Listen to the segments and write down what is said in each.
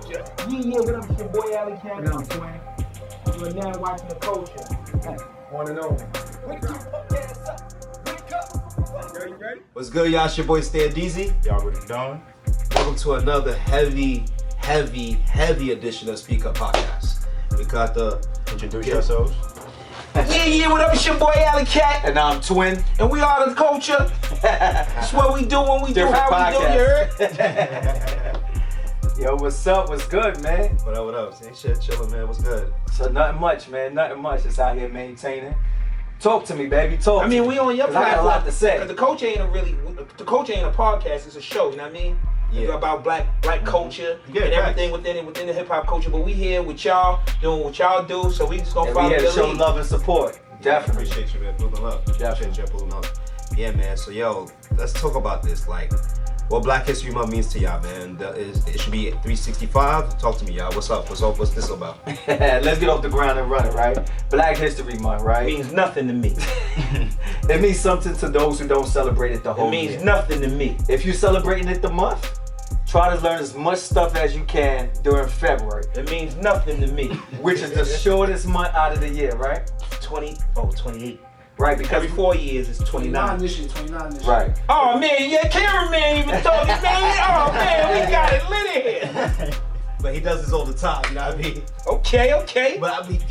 culture. Yeah, yeah, what up? It's your boy Alley Cat. What up, Twin? You are now watching the culture. One and only. What's good, y'all? It's your boy Stan Deezy. Y'all already done. Welcome to another heavy, heavy, heavy edition of Speak Up Podcast. We got the Introduce Yeah. yourselves. Yeah, yeah, what up? It's your boy Alley Cat. And I'm Twin. And we are the culture. That's what we do when we do Different how we do, you podcast. heard? Yo, what's up? What's good, man? what up, what up? Ain't shit, chillin', man. What's good? So nothing much, man. Nothing much. Just out here maintaining. Talk to me, baby. Talk. I mean, we on your 'Cause I got a platform. lot to say. the culture ain't a really, the culture ain't a podcast. It's a show. You know what I mean? Yeah. about black black culture Yeah, and everything within it within the hip hop culture. But we here with y'all doing what y'all do. So we just gonna And follow we here to show lead. love and support. Definitely. Appreciate you, man. Pulling up. Appreciate you pulling up. Yeah, man. So, yo, let's talk about this. Like, what Black History Month means to y'all, man. That is, it should be 365. Talk to me, y'all. What's up? What's up? What's this about? Let's get off the ground and run it, right? Black History Month, It right? means nothing to me. it means something to those who don't celebrate it the whole month. It means year. nothing to me. If you're celebrating it the month, try to learn as much stuff as you can during February, It means nothing to me. which is the shortest month out of the year, right? 20, oh, 28. Right, because Every four years is 29. this year, 29 this year. right. Oh man, yeah, cameraman even talking. Oh man, we got it lit in here. But he does this all the time, you know what I mean? Okay, okay. But I mean,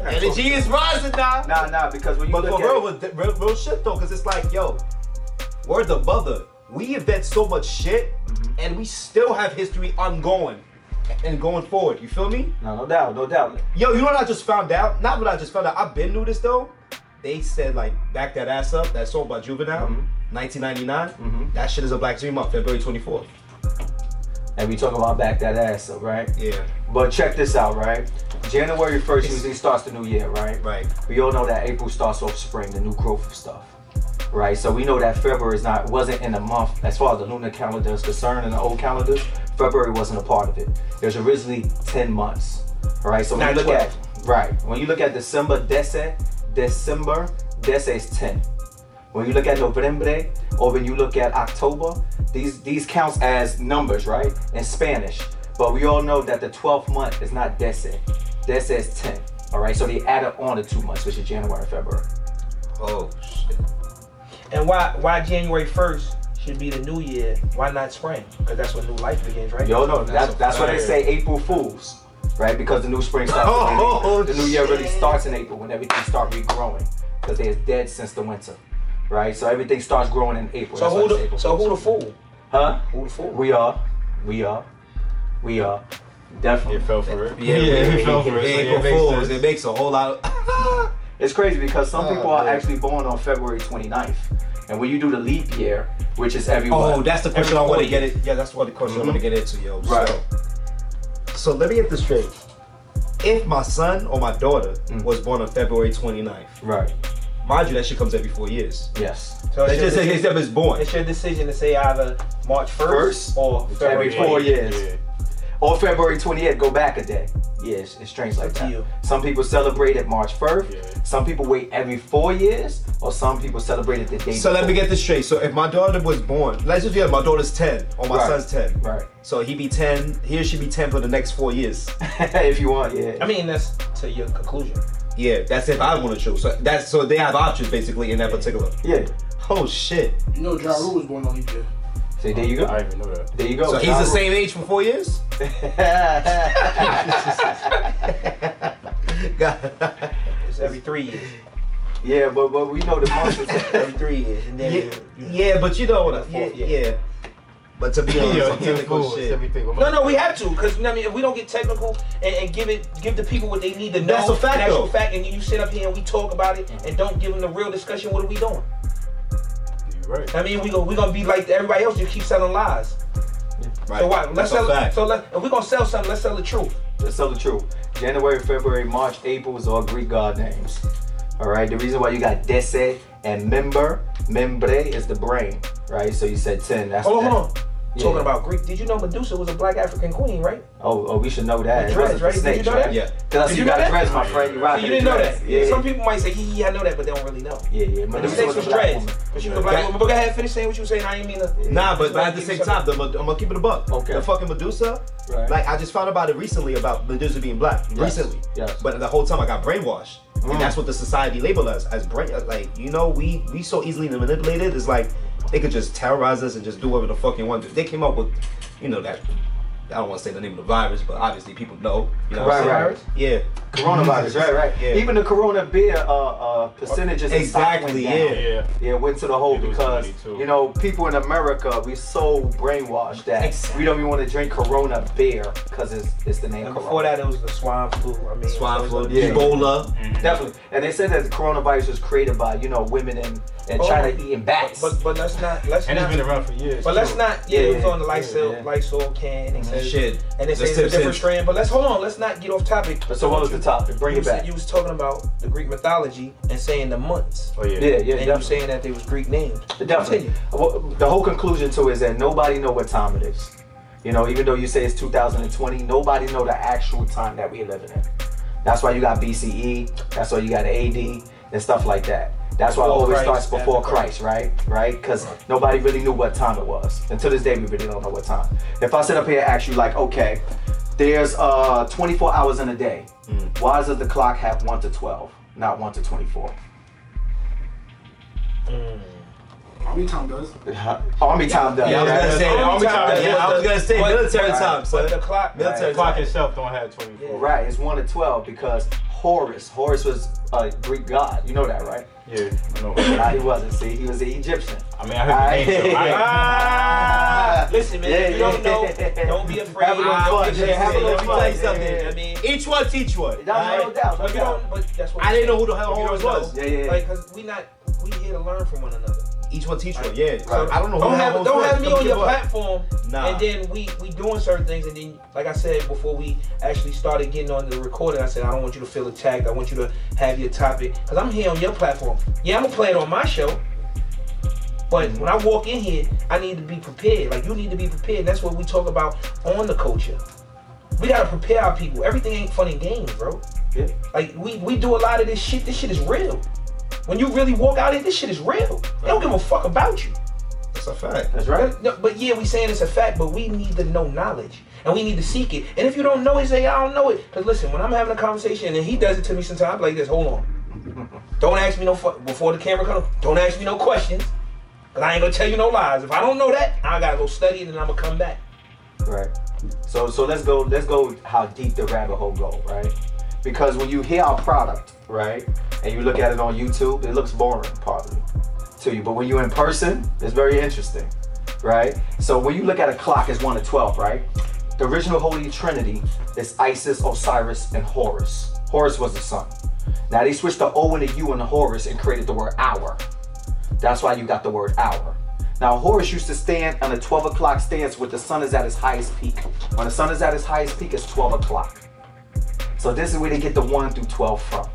energy is rising now. Nah, nah, because when you But look for at real, it, real, real shit though, because it's like, yo, we're the mother. We invent so much shit, Mm-hmm. and we still have history ongoing and going forward. You feel me? no, no doubt, no doubt. Yo, you know what I just found out? Not what I just found out. I've been knew this though. They said like back that ass up. That song by Juvenile, Mhm. 1999. Mhm. That shit is a Black Dream Month, February 24th. And we talk about back that ass up, right? Yeah, But check this out, right? January 1st usually starts the new year, right? right. We all know that April starts off spring, the new growth of stuff. Right? So we know that February is not wasn't in the month as far as the lunar calendar is concerned in the old calendars. February wasn't a part of it. There's originally 10 months. Right? So when Not you look 12. at right, when you look at December, Dece, December, Dece is 10. When you look at November or when you look at October, these these counts as numbers, right? In Spanish. But we all know that the 12th month is not Dece. Dece is 10. All right, so they added on the two months, which is January and February. Oh shit. And why why January 1st should be the new year? Why not spring? Because that's when new life begins, right? Yo, no, That's that, that's why they say April Fools, right? Because the new spring starts. Oh, the new year really starts in April when everything starts regrowing because they're dead since the winter, right? So everything starts growing in April. So That's who the April so who the fool? Huh? Who the fool? We are, we are, we are, definitely. You fell for it. Yeah, yeah, we- you fell for it. April Yeah, it makes Fools. sense. It makes a whole lot. Of It's crazy because some Oh, people are man. actually born on February 29th. And when you do the leap year, which is every Oh, that's the question I want to get it. Yeah, that's what the question I want to get into, yo. Right. So, so let me get this straight. If my son or my daughter Mm. was born on February 29th, Right. Mind you, that shit comes every four years. Yes. So They just say it's born. it's your decision to say either March 1st, First or February every four years. Yeah. Or February 28th, go back a day. Yeah, it's, it's strange like that. you. Some people celebrate it March 1st. Yeah. Some people wait every four years. Or some people celebrate it the day So let me get this straight. So if my daughter was born, let's just get my daughter's 10 or my Right. son's 10. Right. So he be 10, he or she be 10 for the next four years. if you want, yeah. I mean, that's to your conclusion. Yeah, that's if I want to choose. So that's so they have options basically in that particular. yeah. Oh shit. You know, Ja Rule was born on leap year. See, there you go. I didn't even know that. There you go. So he's the same age for four years? God. It's every three years. yeah, but but we know the month is Every three years, and then yeah, you- yeah, but you know what? I- The Yeah, yeah. yeah. But to be honest, Yo, some technical fool, it's shit. No, no, we have to, because I mean, if we don't get technical and, and give it, give the people what they need to know, That's a fact, an actual though. fact, and you sit up here and we talk about it mm-hmm. and don't give them the real discussion. What are we doing? You're right. I mean, we go, we gonna be like everybody else, just keep selling lies. Right. So what? Let's That's a sell. fact. So let, if we gonna sell something, let's sell the truth. Let's tell the truth. January, February, March, April is all Greek god names. All right. The reason why you got Dese and Member, Membre is the brain, right? So you said ten. That's Hold on, that. hold on. Yeah. talking about Greek. Did you know Medusa was a black African queen, right? Oh, oh, we should know that. With dreads, wasn't right? Did you know right? that? Yeah. Cause I Did see you you got that? dreads, my friend. You So you didn't know that. Yeah, Some people might say, hee hee, I know that, but they don't really know. yeah, yeah. But the Medusa snakes was was dreads. woman. But she was Yeah. a black woman. But go ahead, finish saying what you were saying. I ain't mean to. Nah, but, but at the same time, something. the, I'm gonna keep it a buck. Okay. The fucking Medusa. Right. Like I just found about it recently about Medusa being black. Yes. Recently. Yes. But the whole time I got brainwashed. Mm. And that's what the society labeled us as brain. Like you know, we we so easily manipulated. It's like they could just terrorize us and just do whatever the fuck they want. They came up with, you know that. I don't want to say the name of the virus, but obviously people know. You know what I'm Right, right. Yeah. Coronavirus, right, right. Yeah. Even the Corona beer uh, uh, percentages Exactly, went yeah. Yeah. Yeah, went to the hole They because you know people in America we so brainwashed that Exactly. we don't even want to drink Corona beer because it's it's the name. And Corona. before that, it was the swine flu. I mean, Swine flu, Yeah. Ebola. Definitely, and they said that the coronavirus was created by you know women in, in Oh. China eating bats. But but let's not let's And it's not. been around for years. But let's not. Yeah, it was Yeah, on the Lysol yeah. Lysol can. It says, Shit. And it Let's it's a different since- strand. But let's hold on. Let's not get off topic. so what was the topic? Bring you it said back. you was talking about the Greek mythology and saying the months. Oh yeah. Yeah, yeah, and you definitely. saying that they was Greek names. Definitely. Well, the whole conclusion to it is that nobody know what time it is. You know, even though you say it's 2020, nobody know the actual time that we're living in. That's why you got BCE. That's why you got AD and stuff like that. That's why it always Christ, starts before after Christ, right? Right? Because nobody really knew what time it was. And to this day, we really don't know what time. If I sit up here and ask you, like, okay, there's uh 24 hours in a day. Why does the clock have 1 to 12, not 1 to 24? Army time does. Army time does. Yeah, I was gonna say Army army time, time. Yeah, I was gonna say military but- time, But the clock. Military The clock itself don't have 24. Yeah. Right, it's 1 to 12 because Horus, Horus was a Greek god. You know that, right? Yeah. I know. Nah, he wasn't. See, he was an Egyptian. I mean, I heard the name. So I, Ah, listen, man. Yeah, if you don't know, don't be afraid. Have a little fun. don't be Yeah, have a afraid. little Let me tell you Yeah, something. yeah. I mean, Each one teach one. That's no alright? doubt. No but if you doubt. don't, but that's what I didn't know who the hell If you Horus don't was. know, Yeah, yeah. Like, cause we not, we here to learn from one another. Each one teach one. Yeah. Right. I don't know who Don't have, don't have me Come on your up. platform, Nah. and then we we doing certain things, and then like I said before we actually started getting on the recording, I said I don't want you to feel attacked. I want you to have your topic, cause I'm here on your platform. Yeah, I'm gonna play it on my show. But mm-hmm. when I walk in here, I need to be prepared. Like you need to be prepared. That's what we talk about on the culture. We gotta prepare our people. Everything ain't fun and games, bro. Yeah. Like we we do a lot of this shit. This shit is real. When you really walk out here, this shit is real. They don't give a fuck about you. That's a fact. That's right. No, but yeah, we saying it's a fact, but we need to know knowledge. And we need to seek it. And if you don't know it, say, I don't know it. Because listen, when I'm having a conversation and he does it to me sometimes, I'm like this, hold on. Don't ask me no, fu- before the camera comes, don't ask me no questions. Because I ain't going to tell you no lies. If I don't know that, I got to go study it and I'm going to come back. Right. So so let's go let's go how deep the rabbit hole go, right? Because when you hear our product, right, and you look at it on YouTube, it looks boring probably to you. But when you're in person, it's very interesting. Right? So when you look at a clock, it's 1 to 12, right? The original Holy Trinity is Isis, Osiris, and Horus. Horus was the sun. Now they switched the O and the U and the Horus and created the word hour. That's why you got the word hour. Now, Horus used to stand on a 12 o'clock stance when the sun is at its highest peak. When the sun is at its highest peak, it's 12 o'clock. So this is where they get the 1 through 12 from.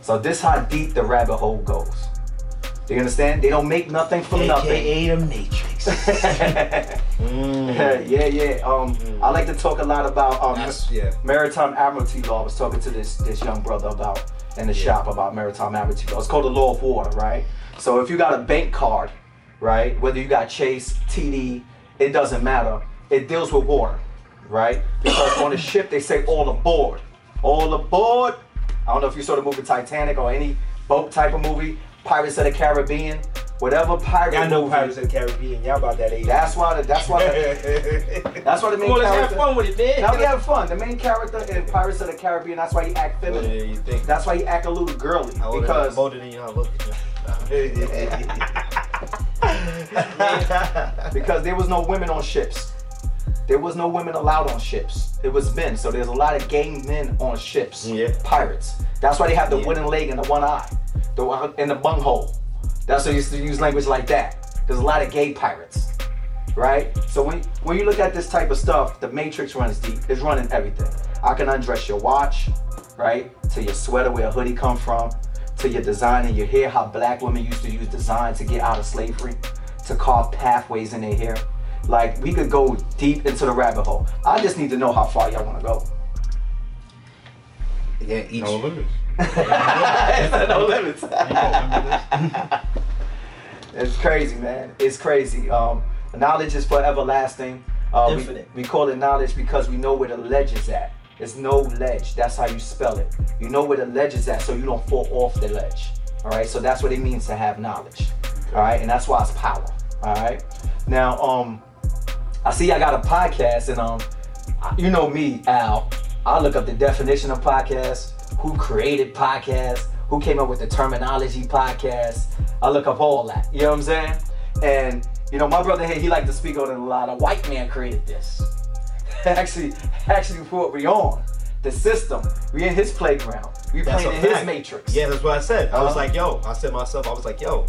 So this how deep the rabbit hole goes. Do you understand? They don't make nothing from nothing. AKA the Matrix. yeah, yeah. Um, I like to talk a lot about um, That's- yeah. maritime admiralty law. I was talking to this this young brother about in the shop about maritime admiralty law. It's called the law of water, right? So if you got a bank card, right, whether you got Chase, TD, it doesn't matter. It deals with water, right? Because on a ship they say all aboard, all aboard. I don't know if you saw the movie Titanic or any boat type of movie, Pirates of the Caribbean, whatever pirate. Y'all know movie. Pirates of the Caribbean. Y'all about that age. That's why. The, that's why. The, that's why the main Come on, let's have character. fun with it, man. Now we have fun. The main character in Pirates of the Caribbean. That's why he act Yeah, feminine. you think? That's why he act a little girly I would've because voted in y'all. Look. because there was no women on ships. There was no women allowed on ships. It was men. So there's a lot of gay men on ships. Yeah. Pirates. That's why they have the Yeah. wooden leg and the one eye, the in the bunghole. That's why they used to use language like that. There's a lot of gay pirates, right? So when when you look at this type of stuff, the Matrix runs deep. It's running everything. I can undress your watch, right? To your sweater, where a hoodie come from, to your design in your hair, how black women used to use design to get out of slavery, to carve pathways in their hair. Like we could go deep into the rabbit hole. I just need to know how far y'all want to go. Yeah, each. No limits. no limits. it's crazy, man. It's crazy. Um, knowledge is forever lasting. Uh, we, Infinite. we call it knowledge because we know where the ledge is at. It's no ledge. That's how you spell it. You know where the ledge is at, so you don't fall off the ledge. All right. So that's what it means to have knowledge. All right, and that's why it's power. All right. Now, um, I see I got a podcast, and um, you know me, Al. I look up the definition of podcast, who created podcast, who came up with the terminology podcast. I look up all that. You know what I'm saying? And you know, my brother here, he like to speak on it a lot. A white man created this. actually, actually, what we on the system. We in his playground. We That's playing in his matrix. Yeah, that's what I said. I was Uh-huh. like, yo, I said myself, I was like, yo,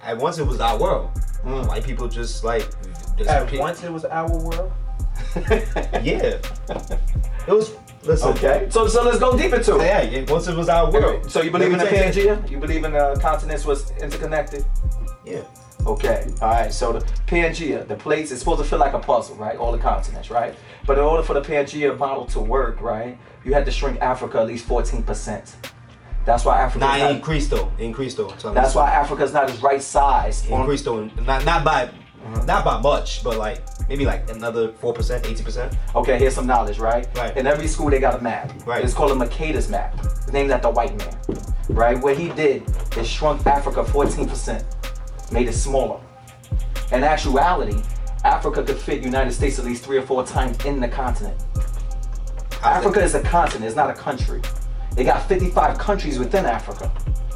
at once it was our world. Mm. White people just like, just At pick- once it was our world. yeah. It was, listen. Okay. So so let's go deep into it. Yeah, yeah, once it was our world. So you believe in the Let me tell you- Pangea? You believe in the continents was interconnected? Yeah. Okay, all right. So the Pangea, the plates, it's supposed to feel like a puzzle, right? All the continents, right? But in order for the Pangea model to work, right, you had to shrink Africa at least 14%. That's why Africa. Nah, it increased though. Increased though. So that's why Africa's not its right size. it on- increased though. Not not by Uh-huh. not by much, but like maybe like another four percent, eighty percent. Okay, here's some knowledge, right? Right. In every school, they got a map. Right. It's called a Mercator's map. Named after the white man. Right? What he did is shrunk Africa 14%, made it smaller. In actuality, Africa could fit United States at least three or four times in the continent. Africa is a continent, it's not a country. They got 55 countries within Africa,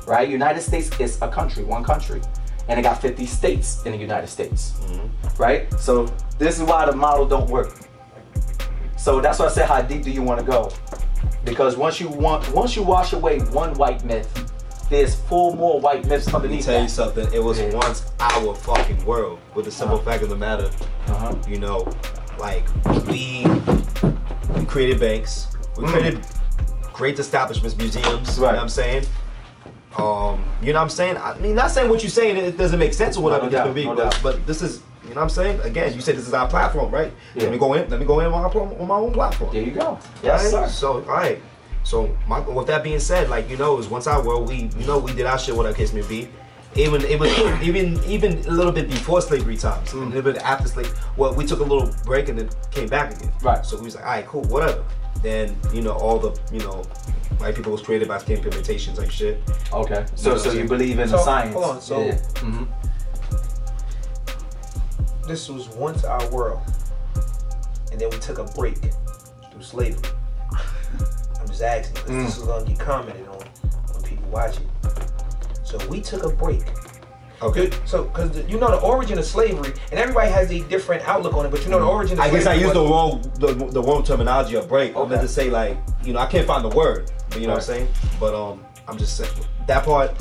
right? United States is a country, one country. And it got 50 states in the United States, right? So this is why the model don't work. So that's why I said, how deep do you want to go? Because once you want, once you wash away one white myth, there's four more white myths Let me tell you that. something. It was Yeah. once our fucking world. With the simple Uh-huh. fact of the matter, Uh-huh. you know, like we we created banks, we Mm. created great establishments, museums. You know Right. what I'm saying? Um, you know what I'm saying? I mean, not saying what you're saying it doesn't make sense or whatever No doubt, could be, no but, but this is, you know what I'm saying? Again, you said this is our platform, right? Yeah. Let me go in. Let me go in on my, on my own platform. There you go. Yes, Right? sir. So, all right. So, my, with that being said, like you know, was once our world, we you know we did our shit, whatever case may be. Even it was even even a little bit before slavery times, Mm. a little bit after slavery. Well, we took a little break and then came back again. Right. So we was like, all right, cool, whatever. Then you know all the you know white people was created by skin pigmentation type shit. Okay. So, so you believe in So, the science? hold on, so- yeah. hmm This was once our world, and then we took a break through slavery. I'm just asking because Mm. this is gonna get commented on when people watch it. So we took a break. Okay. So, because you know the origin of slavery, and everybody has a different outlook on it, but you know the origin of I guess I used the wrong the, the wrong terminology of break. I meant Okay. to say like you know I can't find the word, but you know what I'm saying. But um, I'm just saying that part.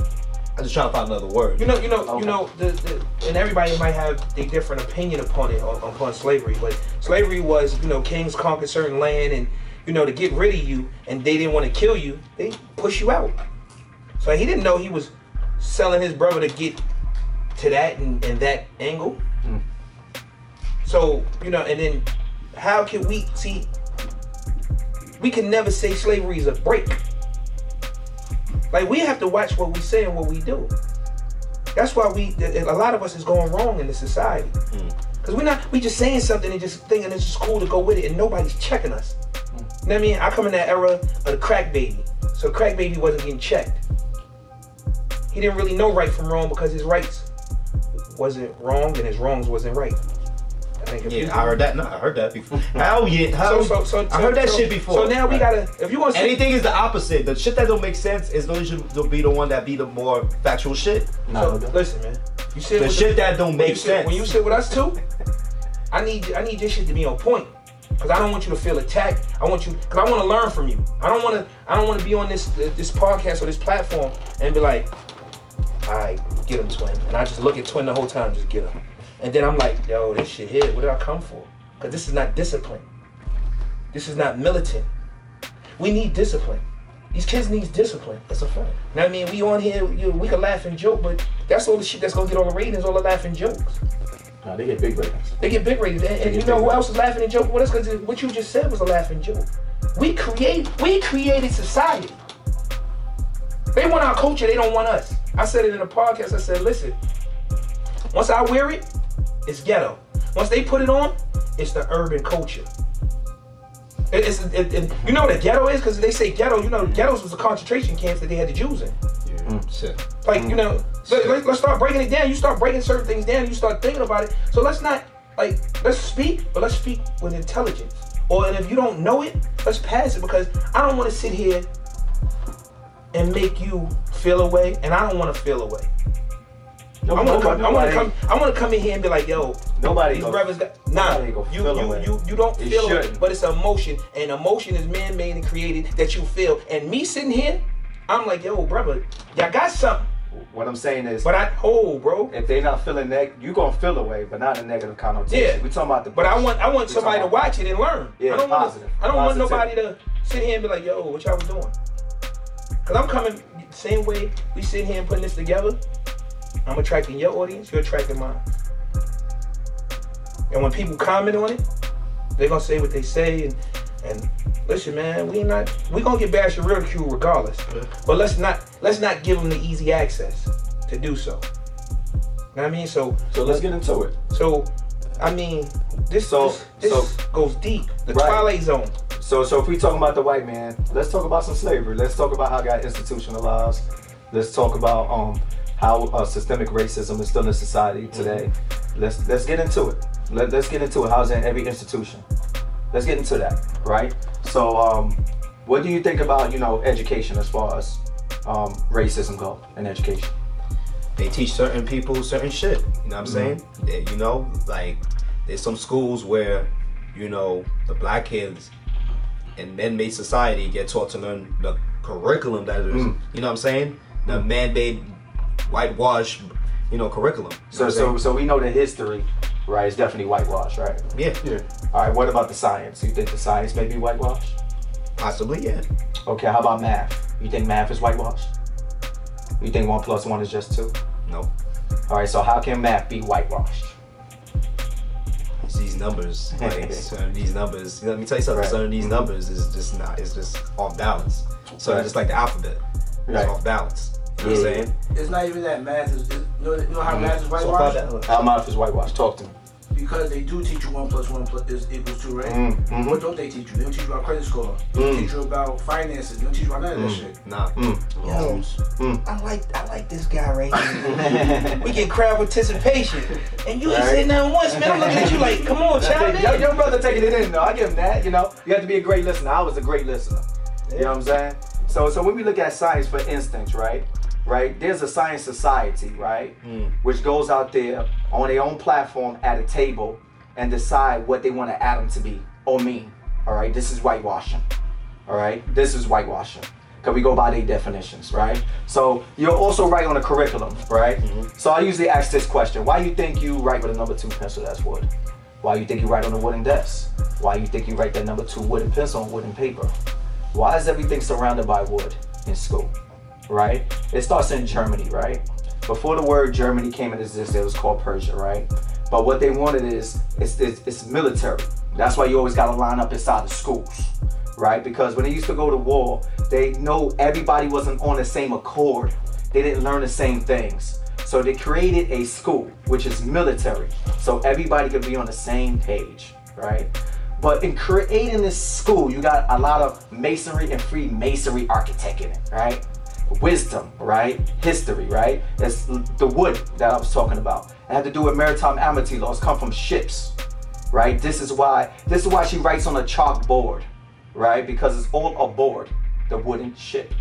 I'm just trying to find another word. You know, you know, Okay. you know, the, the, and everybody might have a different opinion upon it, on, upon slavery. But slavery was, you know, kings conquered certain land, and you know, to get rid of you, and they didn't want to kill you, they push you out. So he didn't know he was selling his brother to get to that and, and that angle. Mm. So you know, and then how can we see? We can never say slavery is a break. Like we have to watch what we say and what we do. That's why we a lot of us is going wrong in the society. Cause we're not we just saying something and just thinking it's just cool to go with it and nobody's checking us. You know what I mean? I come in that era of the crack baby. So crack baby wasn't getting checked. He didn't really know right from wrong because his rights wasn't wrong and his wrongs wasn't right. I think if you- Yeah, I heard that. No, I heard that before. How yeah? How? so, so, so, I heard that so- shit before. So now we Right. gotta if you want Anything is the opposite. The shit that don't make sense is those should they'll be the one that be the more factual shit. No, So, listen, man. You sit The with shit that don't when make sit, sense. when you sit with us too. I need I need your shit to be on point. Cause I don't want you to feel attacked. I want you cause I want to learn from you. I don't want to I don't want to be on this this podcast or this platform and be like, all right, get him, twin. And I just look at twin the whole time, just get him. And then I'm like, yo, this shit here. What did I come for? Cause this is not discipline. This is not militant. We need discipline. These kids need discipline. That's a fact. Now, I mean, we on here, you, we can laugh and joke, but that's all the shit that's gonna get all the ratings, all the laughing jokes. Nah, they get big ratings. They get big ratings. And, and you know who else is laughing and joking with us? Because what you just said was a laughing joke. We create, we created society. They want our culture. They don't want us. I said it in a podcast. I said, listen, once I wear it, it's ghetto. Once they put it on, it's the urban culture. It- It's, it, it- you know what a ghetto is? Because they say ghetto, you know, ghettos was the concentration camps that they had the Jews in. Mm. Shit. Like, you mm. know, let, let, us start breaking it down. You start breaking certain things down, you start thinking about it. So let's not, like, let's speak, but let's speak with intelligence. Or and if you don't know it, let's pass it because I don't want to sit here and make you feel away, and I don't want to feel away. No, I want to come. I want to come. I want to come in here and be like, "Yo, Nobody these go- brothers got nah." You you, you you don't It feel it, but it's an emotion, and emotion is man-made and created that you feel. And me sitting here, I'm like, "Yo, brother, y'all got something." What I'm saying is, But I hold, bro. if they not feeling that, you gonna feel away, but not a negative connotation. Yeah. we talking about the. But I want I want We somebody to watch it and learn. Yeah, I don't want positive. I don't want nobody to sit here and be like, yo, what y'all was doing? Cause I'm coming same way we sitting here and putting this together. I'm attracting your audience, you're attracting mine. And when people comment on it, they're gonna say what they say and and listen, man, we not we gonna get bashed and ridiculed regardless. But let's not let's not give them the easy access to do so. You know what I mean? So So let's get into it. so, I mean, this So- this, this so- goes deep. The Right. Twilight Zone. So, so if we talking about the white man, let's talk about some slavery. Let's talk about how it got institutionalized. Let's talk about um how uh, systemic racism is still in society today. Let's let's get into it. Let, let's get into it. How's in every institution? Let's get into that, right? So, um, what do you think about you know education as far as um, racism go in education? they teach certain people certain shit. You know what I'm saying? They- you know, like there's some schools where, you know, the black kids in men-made society get taught to learn the curriculum that is, Mm. you know what I'm saying? The man-made whitewash, you know, curriculum. You So, what so, so we know the history, right? It's definitely whitewashed, right? yeah, Yeah. All right. What about the science? You think the science may be whitewashed? possibly, yeah. Okay, how about math? You think math is whitewashed? You think one plus one is just two? No, All right, so how can math be whitewashed? It's these numbers, like certain of these numbers. Let me tell you something. Right. Certain of these numbers is just not. It's just off balance. So Right. just like the alphabet, it's off balance. You know what I'm Yeah. saying? It's not even that math is. is you, know, you know how Mhm. math is So far whitewashed? that- How math is whitewashed? Talk to me. Because they do teach you one plus one plus is equals two, right? Mm, mhm. What don't they teach you? They don't teach you about credit score. They don't Mm. teach you about finances. They don't teach you about none of that Mm, shit. Nah. Mm. Yo, Mm. I like I like this guy right here. we get crowd participation, and you ain't Right. said nothing once, man. I'm looking at you like, come on, child. Your, your brother taking it in though. I give him that. You know, you have to be a great listener. I was a great listener. You know what I'm saying? So, so when we look at science, for instance, right, right, there's a science society, right, Mm. which goes out there on their own platform at a table and decide what they want an atom to be or mean. All right, this is whitewashing. All right, this is whitewashing. Cause we go by their definitions, right? So you're also right on the curriculum, right? So I usually ask this question: Why you think you write with a number two pencil that's wood? Why you think you write on a wooden desk? Why you think you write that number two wooden pencil on wooden paper? Why is everything surrounded by wood in school? Right? It starts in Germany, right? Before the word Germany came into existence, it was called Persia, right? But what they wanted is it's, it's, it's military. That's why you always got to line up inside the schools, right? Because when they used to go to war, they know everybody wasn't on the same accord. They didn't learn the same things. So they created a school, which is military, so everybody could be on the same page, right? But in creating this school, you got a lot of masonry and Freemasonry architect in it, right? Wisdom, right? History, right? That's the wood that I was talking about. It had to do with maritime admiralty laws, come from ships, right? This is why this is why she writes on a chalkboard, right? Because it's all aboard the wooden ship,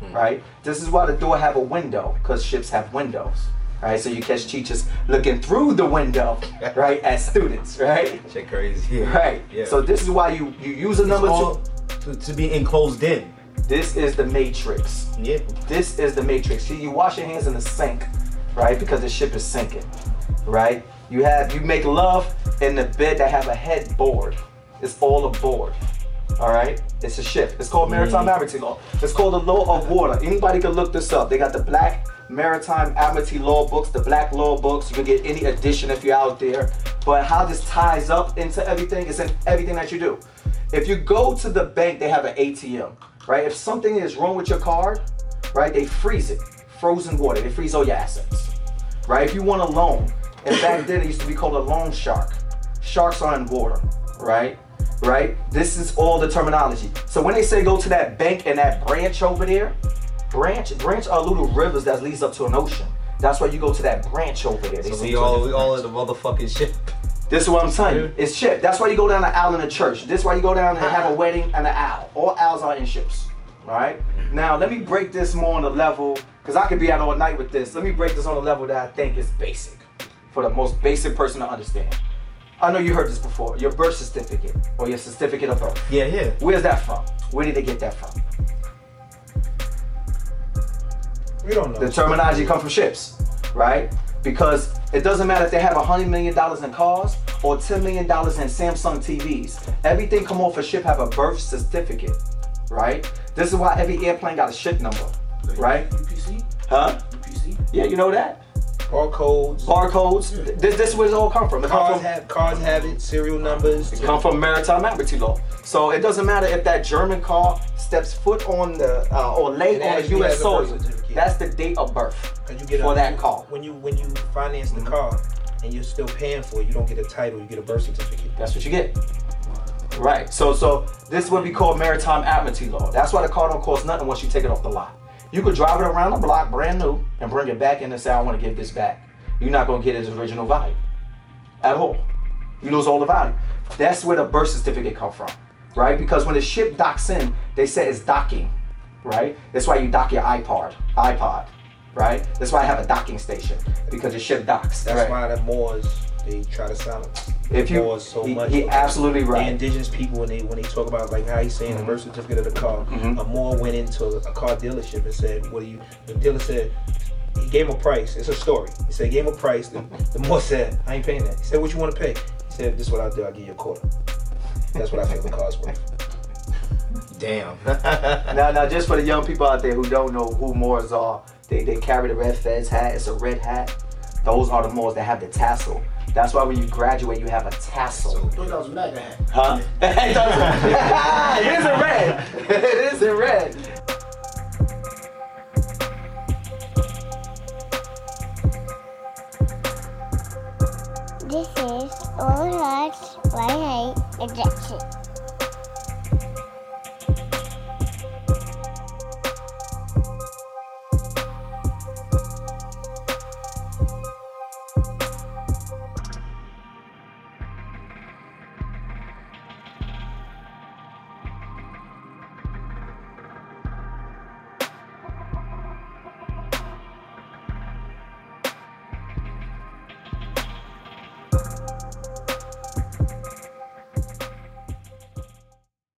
hmm. right? This is why the door have a window, because ships have windows. Right, so you catch teachers looking through the window, right, at students, right? Shit crazy. Right. Yeah. So this is why you you use a number to, to be enclosed in. This is the matrix. Yeah. This is the matrix. See, you wash your hands in the sink, right? Because the ship is sinking, right? You have you make love in the bed that have a headboard. It's all aboard. All right, it's a ship. It's called maritime mm. admiralty law. It's called the law of water. Anybody can look this up. They got the black maritime admiralty law books, the black law books. You can get any edition if you're out there. But how this ties up into everything is in everything that you do. If you go to the bank, they have an ATM, right? If something is wrong with your card, right, they freeze it, frozen water. They freeze all your assets, right? If you want a loan, and back then it used to be called a loan shark. Sharks are in water, right? Right? This is all the terminology. So when they say go to that bank and that branch over there, branch branch are little rivers that leads up to an ocean. That's why you go to that branch over there. They So we all we all in the motherfucking ship. This is what I'm telling you. It's ship. That's why you go down the aisle in the church. This is why you go down and have a wedding and an owl. All owls are in ships. Right? Now let me break this more on the level because I could be out all night with this. Let me break this on a level that I think is basic for the most basic person to understand. I know you heard this before. Your birth certificate or your certificate of birth. Yeah, yeah. Where's that from? Where did they get that from? We don't know. The terminology come from ships, right? Because it doesn't matter if they have a hundred million dollars in cars or ten million dollars in Samsung TVs. Everything come off a ship have a birth certificate, right? This is why every airplane got a ship number, right? UPC? Huh? UPC? Yeah, you know that. Barcodes. Barcodes. This this is where it all come from. It come Cars from have cars have it. Serial numbers. it come from maritime admiralty law. So it doesn't matter if that German car steps foot on the uh, or lay on a U.S. soil. That's the date of birth Cause you get for a, that car. When you when you finance the mm-hmm. car and you're still paying for it, you don't get a title. You get a birth certificate. That's what you get. Right. So so this is what we call maritime admiralty law. That's why the car don't cost nothing once you take it off the lot. You could drive it around the block brand new and bring it back in and say, I want to give this back. You're not gonna get its original value. At all. You lose all the value. That's where the birth certificate come from. Right? Because when the ship docks in, they say it's docking. Right? That's why you dock your iPod. iPod. Right? That's why I have a docking station. Because the ship docks. That's right? why the Moors they try to silence. If you, Moors so he, much. he absolutely right. The indigenous people when they when they talk about like how he's saying the birth certificate of the car, Mhm. a Moor went into a car dealership and said, "What do you?" The dealer said. He gave him a price. It's a story. He said, gave him a price. The, the Moor said, I ain't paying that. He said, what you want to pay? He said, this is what I'll do. I'll give you a quarter. That's what I feel the car's worth. Damn. Now, now, just for the young people out there who don't know who Moors are, they, they carry the red fez hat. It's a red hat. Those are the Moors that have the tassel. That's why when you graduate, you have a tassel. I thought that was MAGA hat. Huh? it is in red. It is in red. This is All Hearts White Hate Addiction.